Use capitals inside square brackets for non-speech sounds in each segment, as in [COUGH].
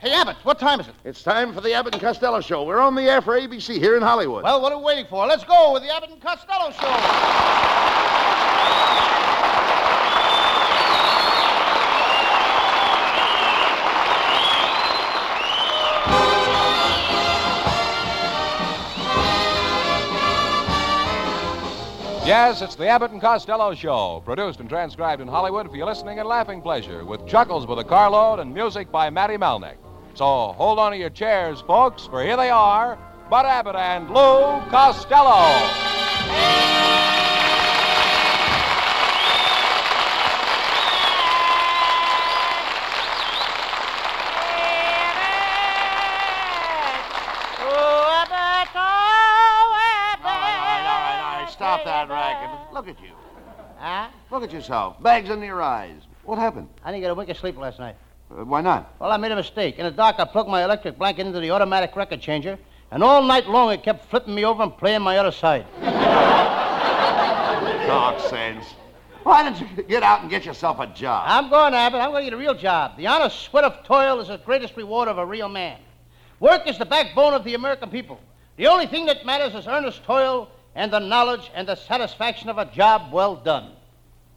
Hey, Abbott, what time is it? It's time for the Abbott and Costello Show. We're on the air for ABC here in Hollywood. Well, what are we waiting for? Let's go with the Abbott and Costello Show. Yes, it's the Abbott and Costello Show, produced and transcribed in Hollywood for your listening and laughing pleasure, with chuckles with a carload and music by Matty Malneck. So hold on to your chairs, folks, for here they are, Bud Abbott and Lou Costello. all right, all right, all right. Stop that racket. Look at you. Huh? Look at yourself. Bags under your eyes. What happened? I didn't get a wink of sleep last night. Uh, why not? Well, I made a mistake. In the dark, I plugged my electric blanket into the automatic record changer, and all night long it kept flipping me over and playing my other side. [LAUGHS] Nonsense. Why don't you get out and get yourself a job? I'm going, Abbott. I'm going to get a real job. The honest sweat of toil is the greatest reward of a real man. Work is the backbone of the American people. The only thing that matters is earnest toil and the knowledge and the satisfaction of a job well done.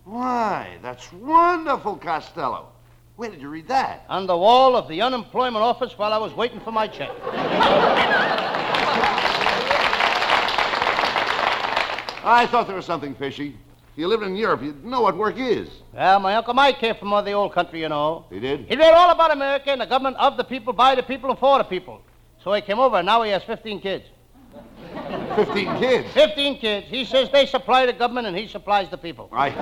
Why, that's wonderful, Costello. Where did you read that? On the wall of the unemployment office while I was waiting for my check. I thought there was something fishy. If you lived in Europe, you'd know what work is. Well, my Uncle Mike came from the old country, you know. He did? He read all about America and the government of the people, by the people, and for the people. So he came over, and now he has 15 kids. Fifteen kids. 15 kids. He says they supply the government, and he supplies the people. Right.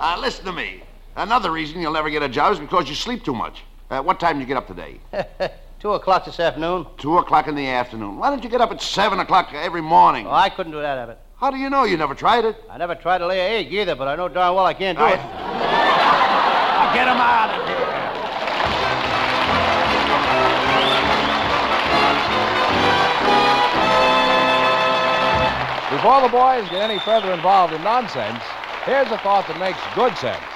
Uh, listen to me. Another reason you'll never get a job is because you sleep too much. Uh, what time did you get up today? [LAUGHS] Two o'clock this afternoon. Two o'clock in the afternoon. Why don't you get up at seven o'clock every morning? Oh, I couldn't do that, Abbott. How do you know? You never tried it. I never tried to lay an egg either, but I know darn well I can't do I- it. [LAUGHS] Get him out of here. Before the boys get any further involved in nonsense, here's a thought that makes good sense.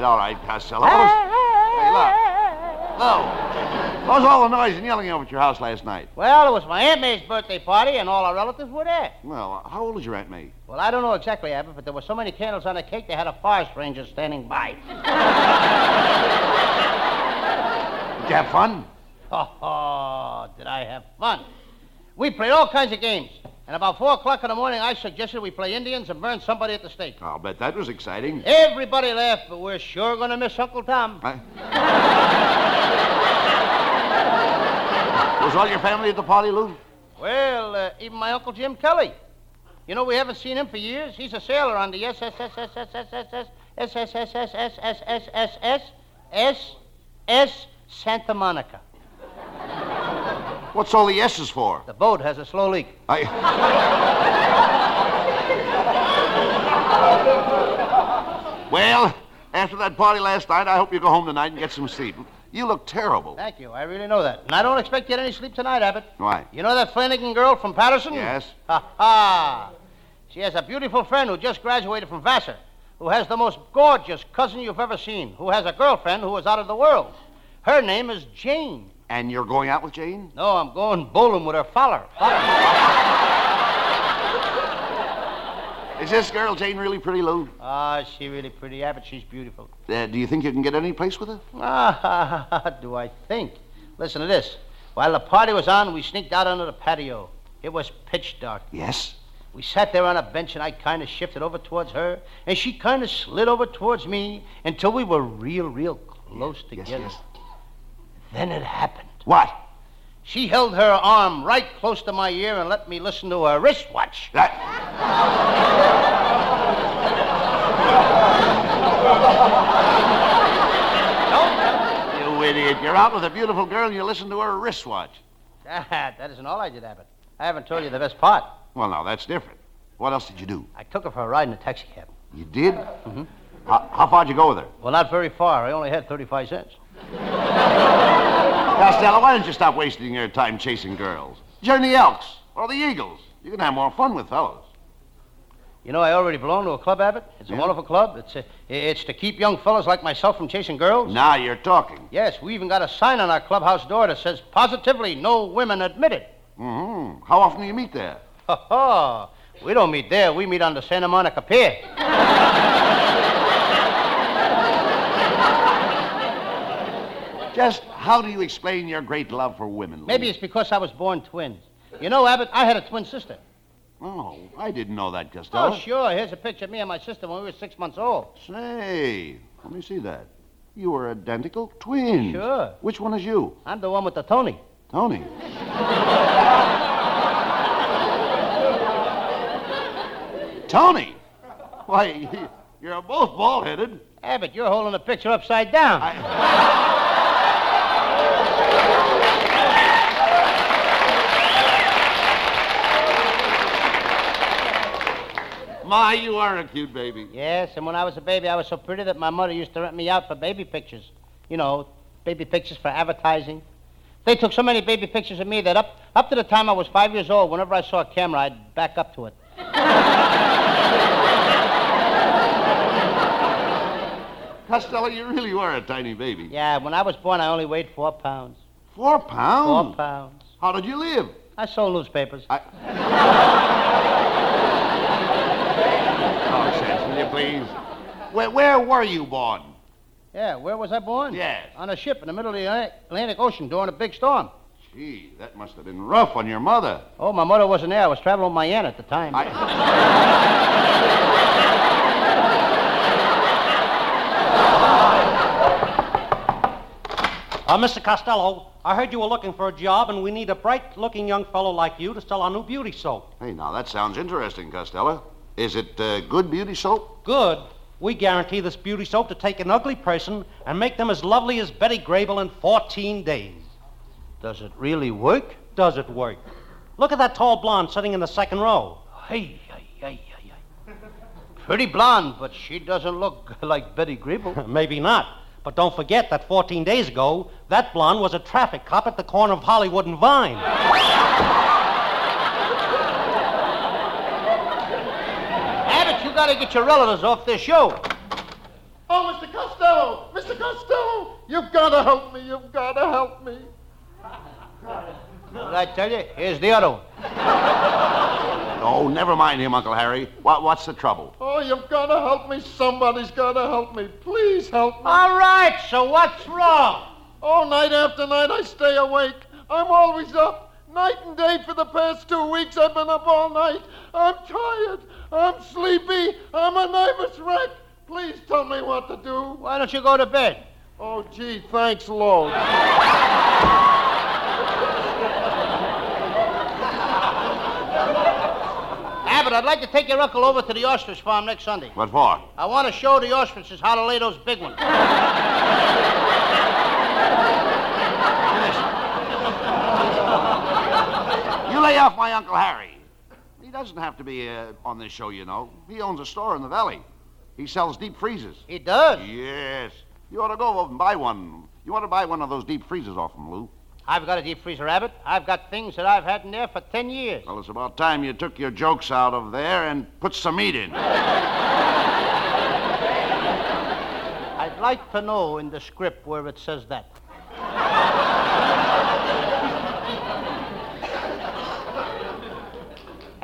Right, all right, Costello. Hey, look. Lou, what was all the noise and yelling over at your house last night? Well, it was my Aunt May's birthday party, and all our relatives were there. Well, how old is your Aunt May? Well, I don't know exactly, Abbott, but there were so many candles on the cake, they had a forest ranger standing by. [LAUGHS] Did you have fun? [LAUGHS] Oh, did I have fun? We played all kinds of games. And about 4 o'clock in the morning, I suggested we play Indians and burn somebody at the stake. I'll bet that was exciting. Everybody laughed, but we're sure going to miss Uncle Tom. I- was all your family at the party, Lou? Well, uh, even my Uncle Jim Kelly. You know, we haven't seen him for years. He's a sailor on the SSSSSSSS SSSSSSSSS Santa Monica. What's all the S's for? The boat has a slow leak. I... [LAUGHS] well, after that party last night, I hope you go home tonight and get some sleep. You look terrible. Thank you. I really know that. And I don't expect you to get any sleep tonight, Abbott. Why? You know that Flanagan girl from Paterson? Yes. Ha ha. She has a beautiful friend who just graduated from Vassar, who has the most gorgeous cousin you've ever seen, who has a girlfriend who is out of the world. Her name is Jane. And you're going out with Jane? No, I'm going bowling with her father. Is this girl Jane really pretty, Lou? Ah, she really pretty, Abbott. She's beautiful. Uh, do you think you can get any place with her? Ah, [LAUGHS] do I think? Listen to this. While the party was on, we sneaked out onto the patio. It was pitch dark. Yes. We sat there on a bench, and I kind of shifted over towards her, and she kind of slid over towards me until we were real, real close together. Yes, yes. Then it happened. What? She held her arm right close to my ear and let me listen to her wristwatch. That. You idiot. You're out with a beautiful girl and you listen to her wristwatch. That, that isn't all I did, Abbott. I haven't told you the best part. Well, now, that's different. What else did you do? I took her for a ride in a taxi cab. You did? Mm-hmm. How, how far'd you go with her? Well, not very far. I only had 35 cents. Costello, why don't you stop wasting your time chasing girls? Join the Elks or the Eagles. You can have more fun with fellows. You know, I already belong to a club, Abbott. It's a Yeah? wonderful club. It's, a, it's to keep young fellows like myself from chasing girls. Now you're talking. Yes, we even got a sign on our clubhouse door that says positively no women admitted. Mm-hmm. How often do you meet there? Ha ha! We don't meet there. We meet on the Santa Monica Pier. [LAUGHS] Just how do you explain your great love for women? Lou? Maybe it's because I was born twins. You know, Abbott, I had a twin sister. Oh, I didn't know that, Costello. Oh, sure. Here's a picture of me and my sister when we were six months old. Say, let me see that. You were identical twins. Sure. Which one is you? I'm the one with the Tony. Tony. Tony? Why, [LAUGHS] you're both bald-headed. Abbott, you're holding the picture upside down. [LAUGHS] My, you are a cute baby. Yes, and when I was a baby, I was so pretty that my mother used to rent me out for baby pictures. You know, baby pictures for advertising. They took so many baby pictures of me that up, up to the time I was five years old, whenever I saw a camera, I'd back up to it. [LAUGHS] Costello, you really were a tiny baby. Yeah, when I was born, I only weighed four pounds. Four pounds? Four pounds? pounds. How did you live? I sold newspapers. I... [LAUGHS] oh, Chance, will you please? Where, where were you born? Yeah, where was I born? Yes. On a ship in the middle of the Atlantic- Ocean during a big storm. Gee, that must have been rough on your mother. Oh, my mother wasn't there. I was traveling with my aunt at the time. I... [LAUGHS] Uh, Mr. Costello, I heard you were looking for a job, and we need a bright looking young fellow like you to sell our new beauty soap. Hey, now that sounds interesting, Costello. Is it uh, good beauty soap? Good. We guarantee this beauty soap to take an ugly person and make them as lovely as Betty Grable in 14 days. Does it really work? Does it work? Look at that tall blonde sitting in the second row. Hey, hey, hey, hey, hey. Pretty blonde, but she doesn't look [LAUGHS] like Betty Grable. [LAUGHS] Maybe not. But don't forget that 14 days ago, that blonde was a traffic cop at the corner of Hollywood and Vine. [LAUGHS] Abbott, you gotta get your relatives off this show. Oh, Mr. Costello! Mr. Costello! You've got to help me. You've got to help me. What did I tell you? Here's the other one. Oh, never mind him, Uncle Harry. What, what's the trouble? Oh, you've got to help me. Somebody's got to help me. Please help me. All right, so what's wrong? Oh, night after night I stay awake. I'm always up. Night and day for the past two weeks I've been up all night. I'm tired. I'm sleepy. I'm a nervous wreck. Please tell me what to do. Why don't you go to bed? Oh, gee, thanks, Lord. Abbott, I'd like to take your uncle over to the ostrich farm next Sunday. What for? I want to show the ostriches how to lay those big ones. Lay off my Uncle Harry. He doesn't have to be uh, on this show, you know. He owns a store in the valley. He sells deep freezers. He does. Yes. You ought to go over and buy one. You ought to buy one of those deep freezers off him, Lou. I've got a deep freezer, Abbott. I've got things that I've had in there for ten years. Well, it's about time you took your jokes out of there and put some meat in. [LAUGHS] I'd like to know in the script where it says that.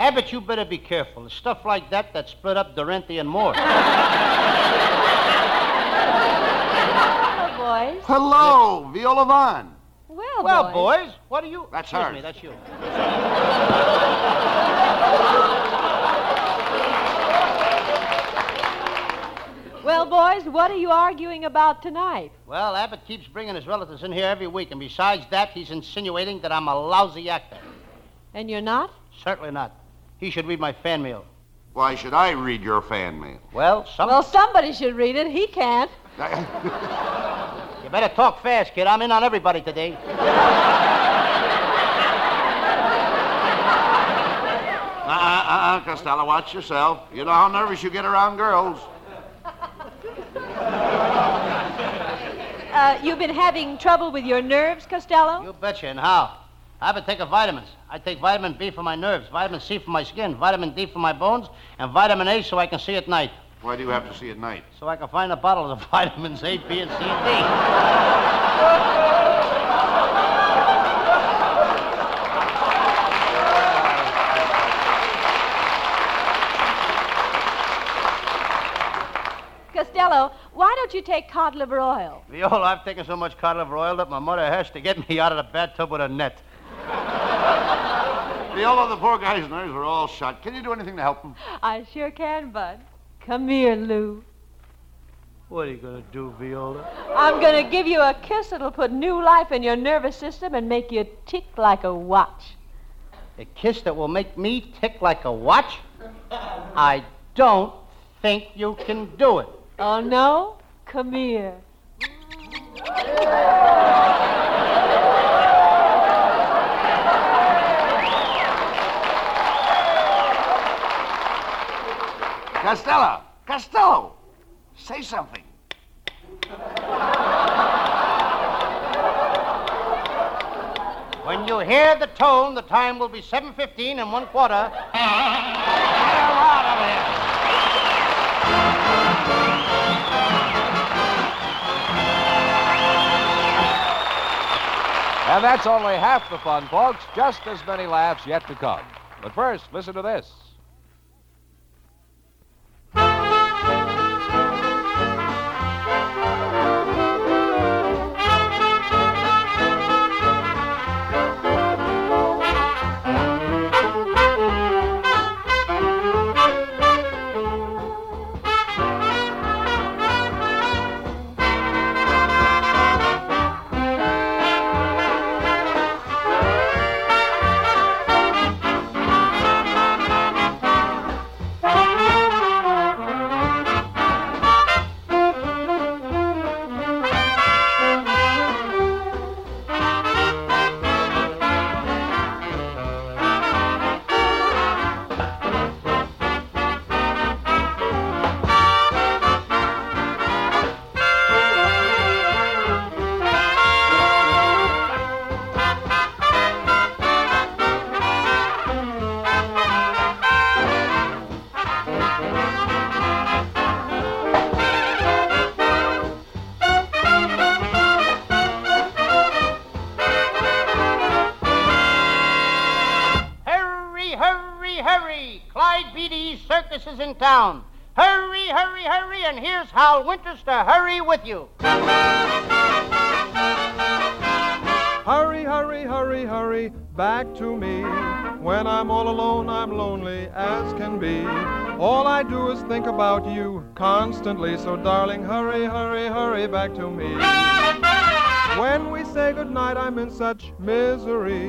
Abbott, you better be careful. It's stuff like that that split up Durante and Moore. [LAUGHS] Hello, boys. Hello, Viola Vaughn. Well, well, boys. boys, what are you? That's Excuse hers. me, that's you. Well, boys, what are you arguing about tonight? Well, Abbott keeps bringing his relatives in here every week, and besides that, he's insinuating that I'm a lousy actor. And you're not? Certainly not. He should read my fan mail. Why should I read your fan mail? Well, some. Well, somebody should read it. He can't. [LAUGHS] You better talk fast, kid. I'm in on everybody today. Uh-uh, uh-uh, Costello, watch yourself. You know how nervous you get around girls. Uh, you've been having trouble with your nerves, Costello? You betcha. And how? I've been taking vitamins. I take vitamin B for my nerves, vitamin C for my skin, vitamin D for my bones, and vitamin A so I can see at night. Why do you have to see at night? So I can find the bottles of [LAUGHS] vitamins A, B, and C, and D. Costello, why don't you take cod liver oil? Viola, I've taken so much cod liver oil that my mother has to get me out of the bathtub with a net. Viola, the poor guy's nerves are all shot. Can you do anything to help him? I sure can, Bud. Come here, Lou. What are you going to do, Viola? I'm going to give you a kiss that'll put new life in your nervous system and make you tick like a watch. A kiss that will make me tick like a watch? I don't think you can do it. Oh, no? Come here. Costello! Costello! Say something. When you hear the tone, the time will be 7.15 and one quarter. And that's only half the fun, folks. Just as many laughs yet to come. But first, listen to this. Hal Winters to hurry with you. Hurry, hurry, hurry, hurry, back to me. When I'm all alone, I'm lonely as can be. All I do is think about you constantly. So, darling, hurry, hurry, hurry back to me. When we say goodnight, I'm in such misery.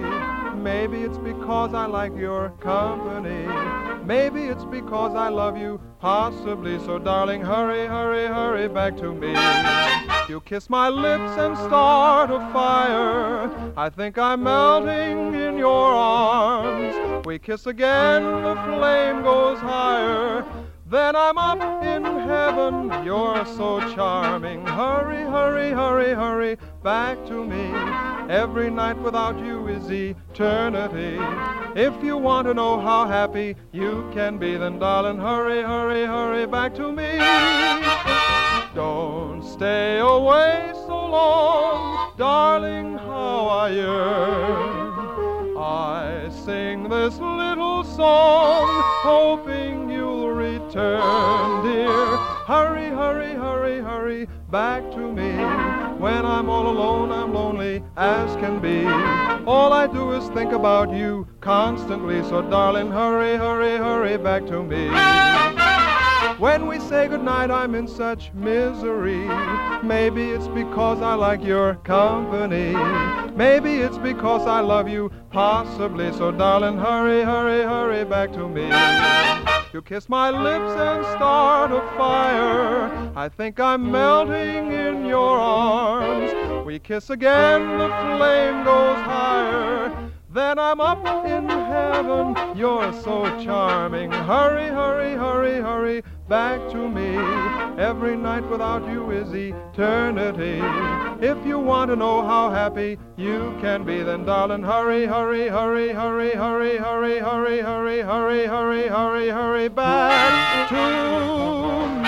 Maybe it's because I like your company. Maybe it's because I love you, possibly. So, darling, hurry, hurry, hurry back to me. You kiss my lips and start a fire. I think I'm melting in your arms. We kiss again, the flame goes higher. Then I'm up in heaven. You're so charming. Hurry, hurry, hurry, hurry back to me. Every night without you is eternity. If you want to know how happy you can be, then darling, hurry, hurry, hurry back to me. Don't stay away so long, darling, how I yearn. I sing this little song, hoping back to me. When I'm all alone, I'm lonely as can be. All I do is think about you constantly, so darling, hurry, hurry, hurry back to me. When we say goodnight, I'm in such misery. Maybe it's because I like your company. Maybe it's because I love you, possibly. So, darling, hurry, hurry, hurry back to me. You kiss my lips and start a fire. I think I'm melting in your arms. We kiss again, the flame goes higher. Then I'm up in heaven. You're so charming. Hurry, hurry, hurry, hurry back to me. Every night without you is eternity. If you want to know how happy you can be, then darling, hurry, hurry, hurry, hurry, hurry, hurry, hurry, hurry, hurry, hurry, hurry, hurry back to me.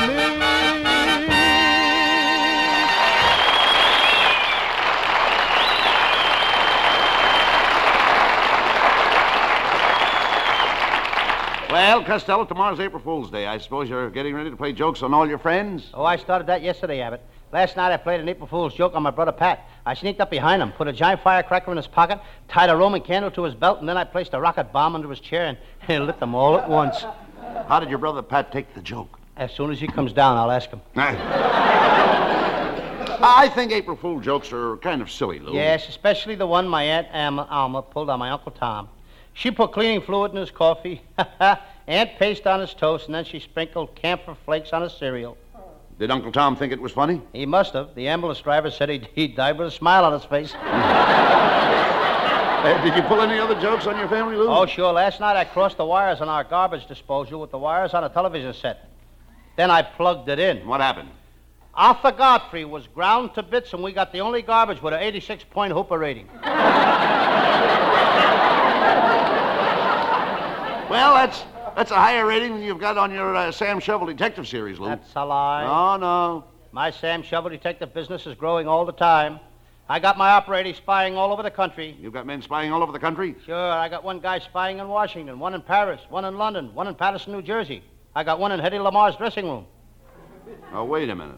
Well, Costello, tomorrow's April Fool's Day. I suppose you're getting ready to play jokes on all your friends? Oh, I started that yesterday, Abbott. Last night I played an April Fool's joke on my brother Pat. I sneaked up behind him, put a giant firecracker in his pocket, tied a Roman candle to his belt, and then I placed a rocket bomb under his chair and, [LAUGHS] lit them all at once. How did your brother Pat take the joke? As soon as he comes down, I'll ask him. [LAUGHS] Ah. I think April Fool jokes are kind of silly, Lou. Yes, especially the one my Aunt Alma, Alma pulled on my Uncle Tom. She put cleaning fluid in his coffee, [LAUGHS] ant paste on his toast, and then she sprinkled camphor flakes on his cereal. Did Uncle Tom think it was funny? He must have. The ambulance driver said he, he died with a smile on his face. [LAUGHS] Uh, did you pull any other jokes on your family, Lou? Oh, sure. Last night I crossed the wires on our garbage disposal with the wires on a television set. Then I plugged it in. What happened? Arthur Godfrey was ground to bits, and we got the only garbage with an 86 point Hooper rating. [LAUGHS] Well, that's that's a higher rating than you've got on your uh, Sam Shovel Detective series, Lou. That's a lie. Oh, no. My Sam Shovel detective business is growing all the time. I got my operators spying all over the country. You've got men spying all over the country? Sure, I got one guy spying in Washington, one in Paris, one in London, one in Paterson, New Jersey. I got one in Hedy Lamarr's dressing room. Oh, wait a minute.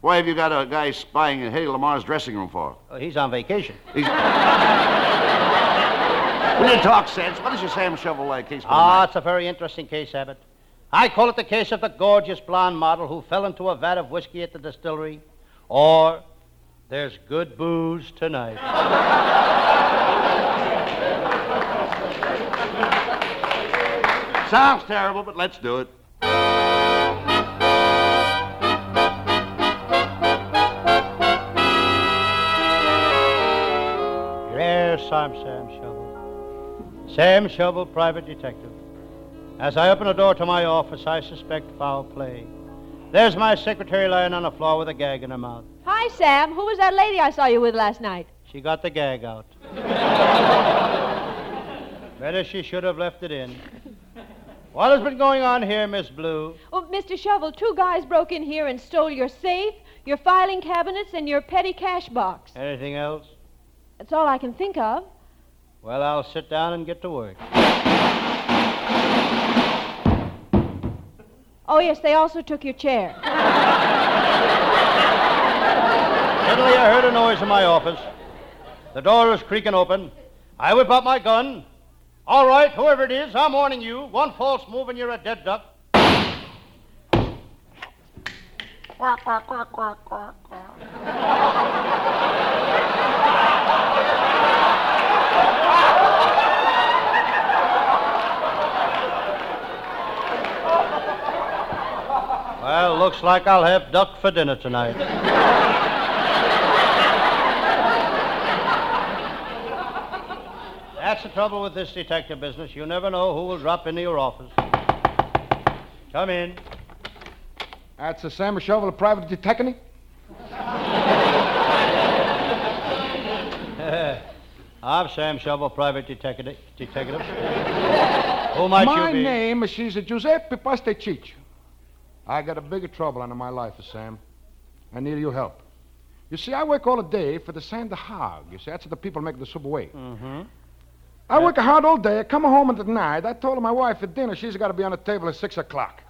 Why have you got a guy spying in Hedy Lamarr's dressing room for? Oh, he's on vacation. He's... [LAUGHS] Will you talk sense? What is your Sam Shovel uh, case? Ah, it's a very interesting case, Abbott. I call it the case of the gorgeous blonde model who fell into a vat of whiskey at the distillery, or there's good booze tonight. [LAUGHS] Sounds terrible, but let's do it. Yes, I'm Sam Shovel. Sam Shovel, private detective. As I open the door to my office, I suspect foul play. There's my secretary lying on the floor with a gag in her mouth. Hi, Sam. Who was that lady I saw you with last night? She got the gag out. Better she should have left it in. What has been going on here, Miss Blue? Oh, Mr. Shovel, two guys broke in here and stole your safe, your filing cabinets, and your petty cash box. Anything else? That's all I can think of. Well, I'll sit down and get to work. Oh, yes, they also took your chair. Suddenly, I heard a noise in my office. The door was creaking open. I whip out my gun. All right, whoever it is, I'm warning you. One false move and you're a dead duck. Well, looks like I'll have duck for dinner tonight. That's the trouble with this detective business. You never know who will drop into your office. Come in. That's a Sam Shovel, a private detective? [LAUGHS] I'm Sam Shovel, private detective. detective. Who might my you be? My name is Giuseppe Pasticiccio. I got a bigger trouble under my life, Sam. I need your help. You see, I work all day for the Sam the Hog. You see, that's the people make the subway. Mm-hmm. I work hard all day. I come home at night. I told my wife at dinner she's got to be on the table at 6 o'clock.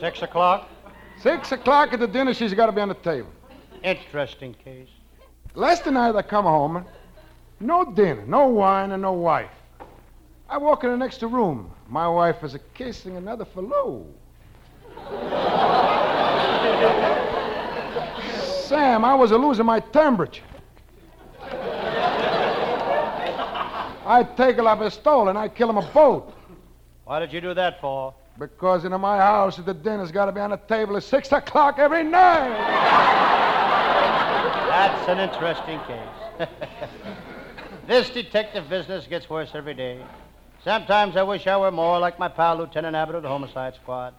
Six o'clock. 6 o'clock at the dinner, she's got to be on the table. Interesting case. Last night I come home, no dinner, no wine, and no wife. I walk in the next room. My wife is a kissing another fellow. Sam, I was a losing my temperature. I take a la pistol and I kill him a boat. Why did you do that for? Because in my house, the dinner's got to be on the table at 6 o'clock every night. That's an interesting case. [LAUGHS] this detective business gets worse every day. Sometimes I wish I were more like my pal Lieutenant Abbott of the Homicide Squad.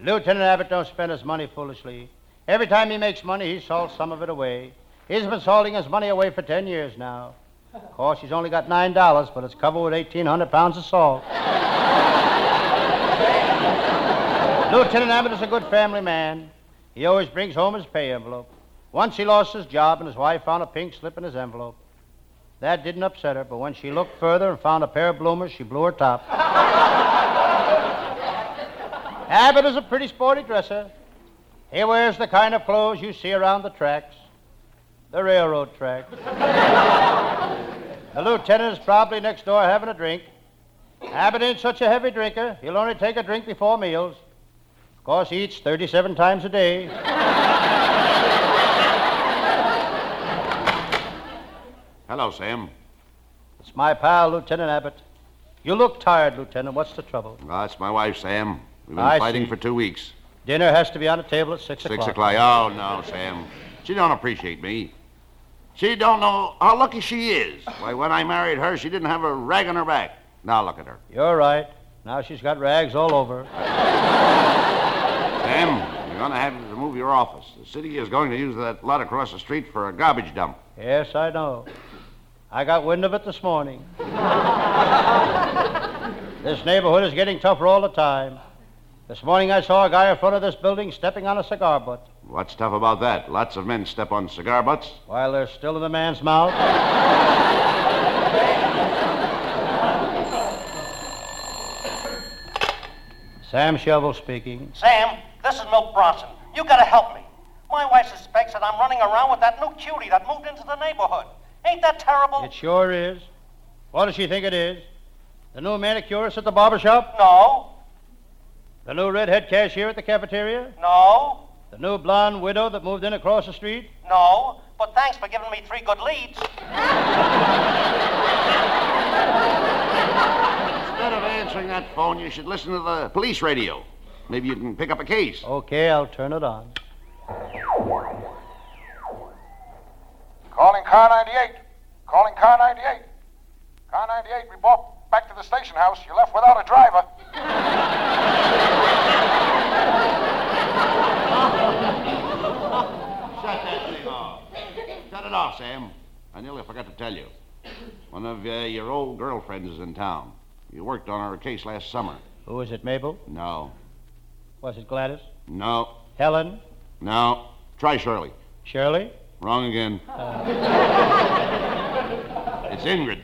Lieutenant Abbott don't spend his money foolishly. Every time he makes money, he salts some of it away. He's been salting his money away for ten years now. Of course, he's only got nine dollars, but it's covered with eighteen hundred pounds of salt. Lieutenant Abbott is a good family man. He always brings home his pay envelope. Once he lost his job, and his wife found a pink slip in his envelope. That didn't upset her, but when she looked further and found a pair of bloomers, she blew her top. [LAUGHS] Abbott is a pretty sporty dresser. He wears the kind of clothes you see around the tracks, the railroad tracks. [LAUGHS] the lieutenant is probably next door having a drink. Abbott ain't such a heavy drinker. He'll only take a drink before meals. Course, he eats 37 times a day. Hello, Sam. It's my pal, Lieutenant Abbott. You look tired, Lieutenant. What's the trouble? Ah, oh, that's my wife, Sam. We've been I fighting see. for two weeks. Dinner has to be on the table at 6 o'clock. Six o'clock. o'clock. Oh, no, Sam. She don't appreciate me. She don't know how lucky she is. Why, when I married her, she didn't have a rag on her back. Now look at her. You're right. Now she's got rags all over. Sam, you're going to have to move your office. The city is going to use that lot across the street for a garbage dump. Yes, I know. I got wind of it this morning. [LAUGHS] this neighborhood is getting tougher all the time. This morning I saw a guy in front of this building stepping on a cigar butt What's tough about that? Lots of men step on cigar butts. while they're still in the man's mouth. [LAUGHS] Sam Shovel speaking. Sam, this is Milt Bronson. You gotta help me. My wife suspects that I'm running around with that new cutie that moved into the neighborhood. Ain't that terrible? It sure is. What does she think it is? The new manicurist at the barber shop? No, The new redhead cashier at the cafeteria? no, The new blonde widow that moved in across the street? no. But thanks for giving me three good leads. Instead of answering that phone, you should listen to the police radio. Maybe you can pick up a case. Okay, I'll turn it on. Calling car 98. Calling car 98. Car 98, we report back to the station house. You left without a driver. Shut that thing off. Shut it off, Sam. I nearly forgot to tell you. One of uh, your old girlfriends is in town. You worked on her case last summer. Who is it, Mabel? No. Was it Gladys? No. Helen? No. Try Shirley. Shirley? Wrong again. Ah. [LAUGHS] it's Ingrid,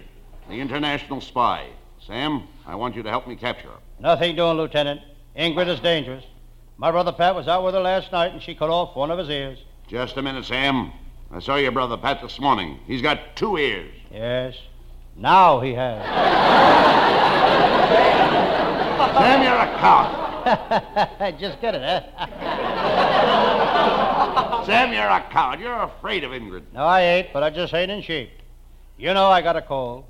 the international spy. Sam, I want you to help me capture her. Nothing doing, Lieutenant. Ingrid is dangerous. My brother Pat was out with her last night and she cut off one of his ears. Just a minute, Sam. I saw your brother Pat this morning. He's got two ears. Yes. Now he has. [LAUGHS] Sam, you're a coward. [LAUGHS] Just get it, huh? [LAUGHS] Sam, you're a coward. You're afraid of Ingrid. no, I ain't, but I just ain't in shape. You know I got a cold.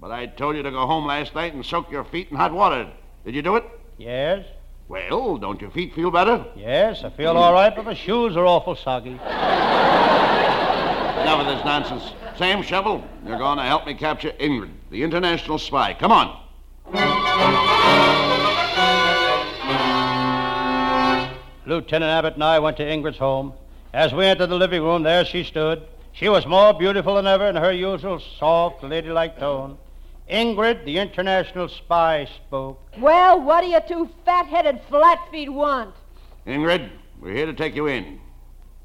But I told you to go home last night and soak your feet in hot water. Did you do it? Yes? Well, don't your feet feel better? Yes, I feel all right, but my shoes are awful soggy. Enough of this nonsense. Sam Shovel, you're going to help me capture Ingrid, the international spy. Come on. Lieutenant Abbott and I went to Ingrid's home. As we entered the living room, there she stood. She was more beautiful than ever in her usual soft, ladylike tone. Ingrid, the international spy, spoke. Well, what do you two fat-headed flat feet want? Ingrid, we're here to take you in.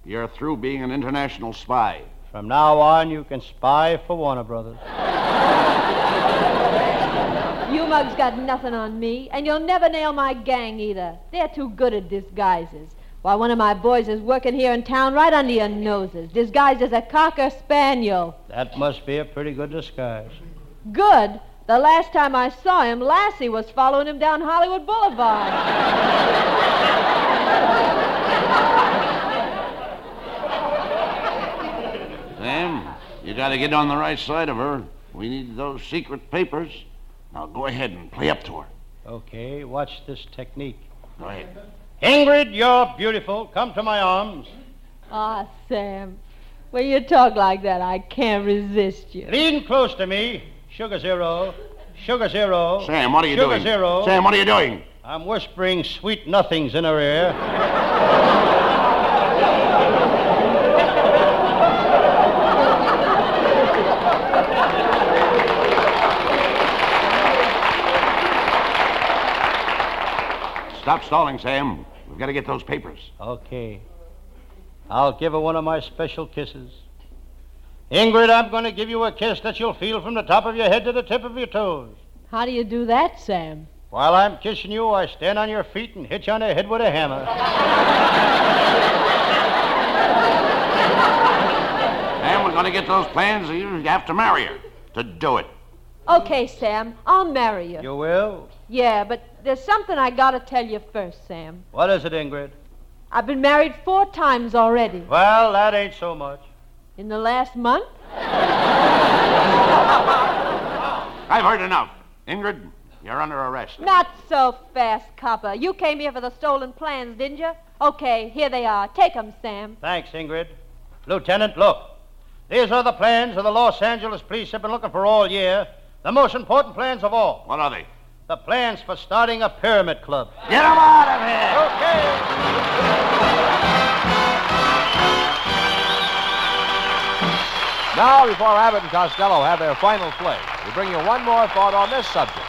You're through being an international spy. From now on, you can spy for Warner Brothers. [LAUGHS] You mugs got nothing on me, and you'll never nail my gang either. They're too good at disguises. Why, one of my boys is working here in town right under your noses, disguised as a cocker spaniel. That must be a pretty good disguise. Good. The last time I saw him, Lassie was following him down Hollywood Boulevard. Sam, you got to get on the right side of her. We need those secret papers. Now go ahead and play up to her. Okay, watch this technique. Go ahead. Ingrid, you're beautiful. Come to my arms. Ah, Sam. When you talk like that, I can't resist you. Lean close to me. Sugar zero. Sugar zero. Sam, what are you Sugar doing? zero. Sam, what are you doing? I'm whispering sweet nothings in her ear. Stop stalling, Sam. We've got to get those papers. Okay. I'll give her one of my special kisses. Ingrid, I'm going to give you a kiss that you'll feel from the top of your head to the tip of your toes. How do you do that, Sam? While I'm kissing you, I stand on your feet and hit you on the head with a hammer. Sam, we're going to get those plans. You have to marry her to do it. Okay, Sam, I'll marry you. You will? Yeah, but there's something I gotta tell you first, Sam. What is it, Ingrid? I've been married four times already. Well, that ain't so much. In the last month? [LAUGHS] I've heard enough. Ingrid, you're under arrest. Not so fast, copper. You came here for the stolen plans, didn't you? Okay, here they are. Take 'em, Sam. Thanks, Ingrid. Lieutenant, look. These are the plans that the Los Angeles police have been looking for all year. The most important plans of all. What are they? The plans for starting a pyramid club. Get them out of here! Okay. Now, before Abbott and Costello have their final play, we bring you one more thought on this subject.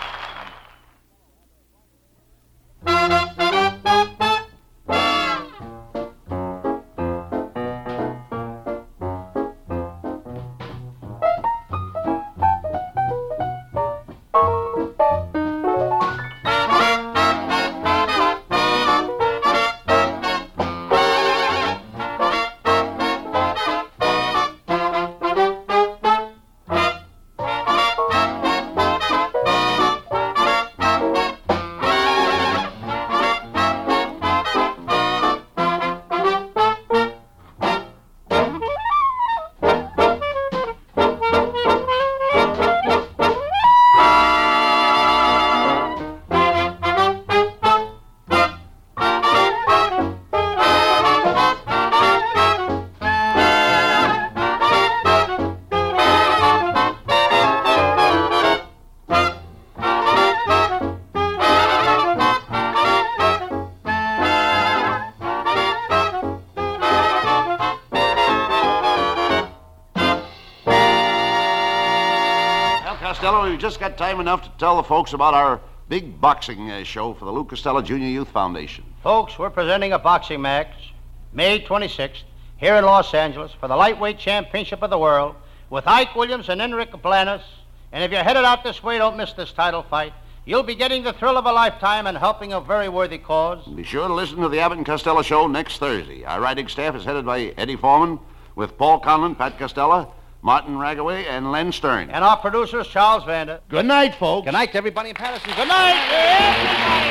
We've just got time enough to tell the folks about our big boxing uh, show for the Lou Costello Junior Youth Foundation. Folks, we're presenting a boxing match May 26th here in Los Angeles for the lightweight championship of the world with Ike Williams and Enrique Bolanos. And if you're headed out this way, don't miss this title fight. You'll be getting the thrill of a lifetime and helping a very worthy cause. Be sure to listen to the Abbott and Costello show next Thursday. Our writing staff is headed by Eddie Forman with Paul Conlon, Pat Costello, Martin Ragaway, and Len Stern. And our producer is Charles Vanda. Good night, folks. Good night to everybody in Paterson. Good night.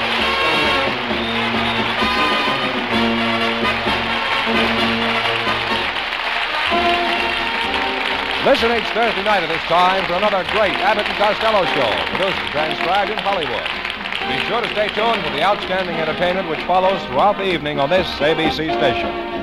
Listen each Thursday night at this time for another great Abbott and Costello show, produced and transcribed in Hollywood. Be sure to stay tuned for the outstanding entertainment which follows throughout the evening on this ABC station.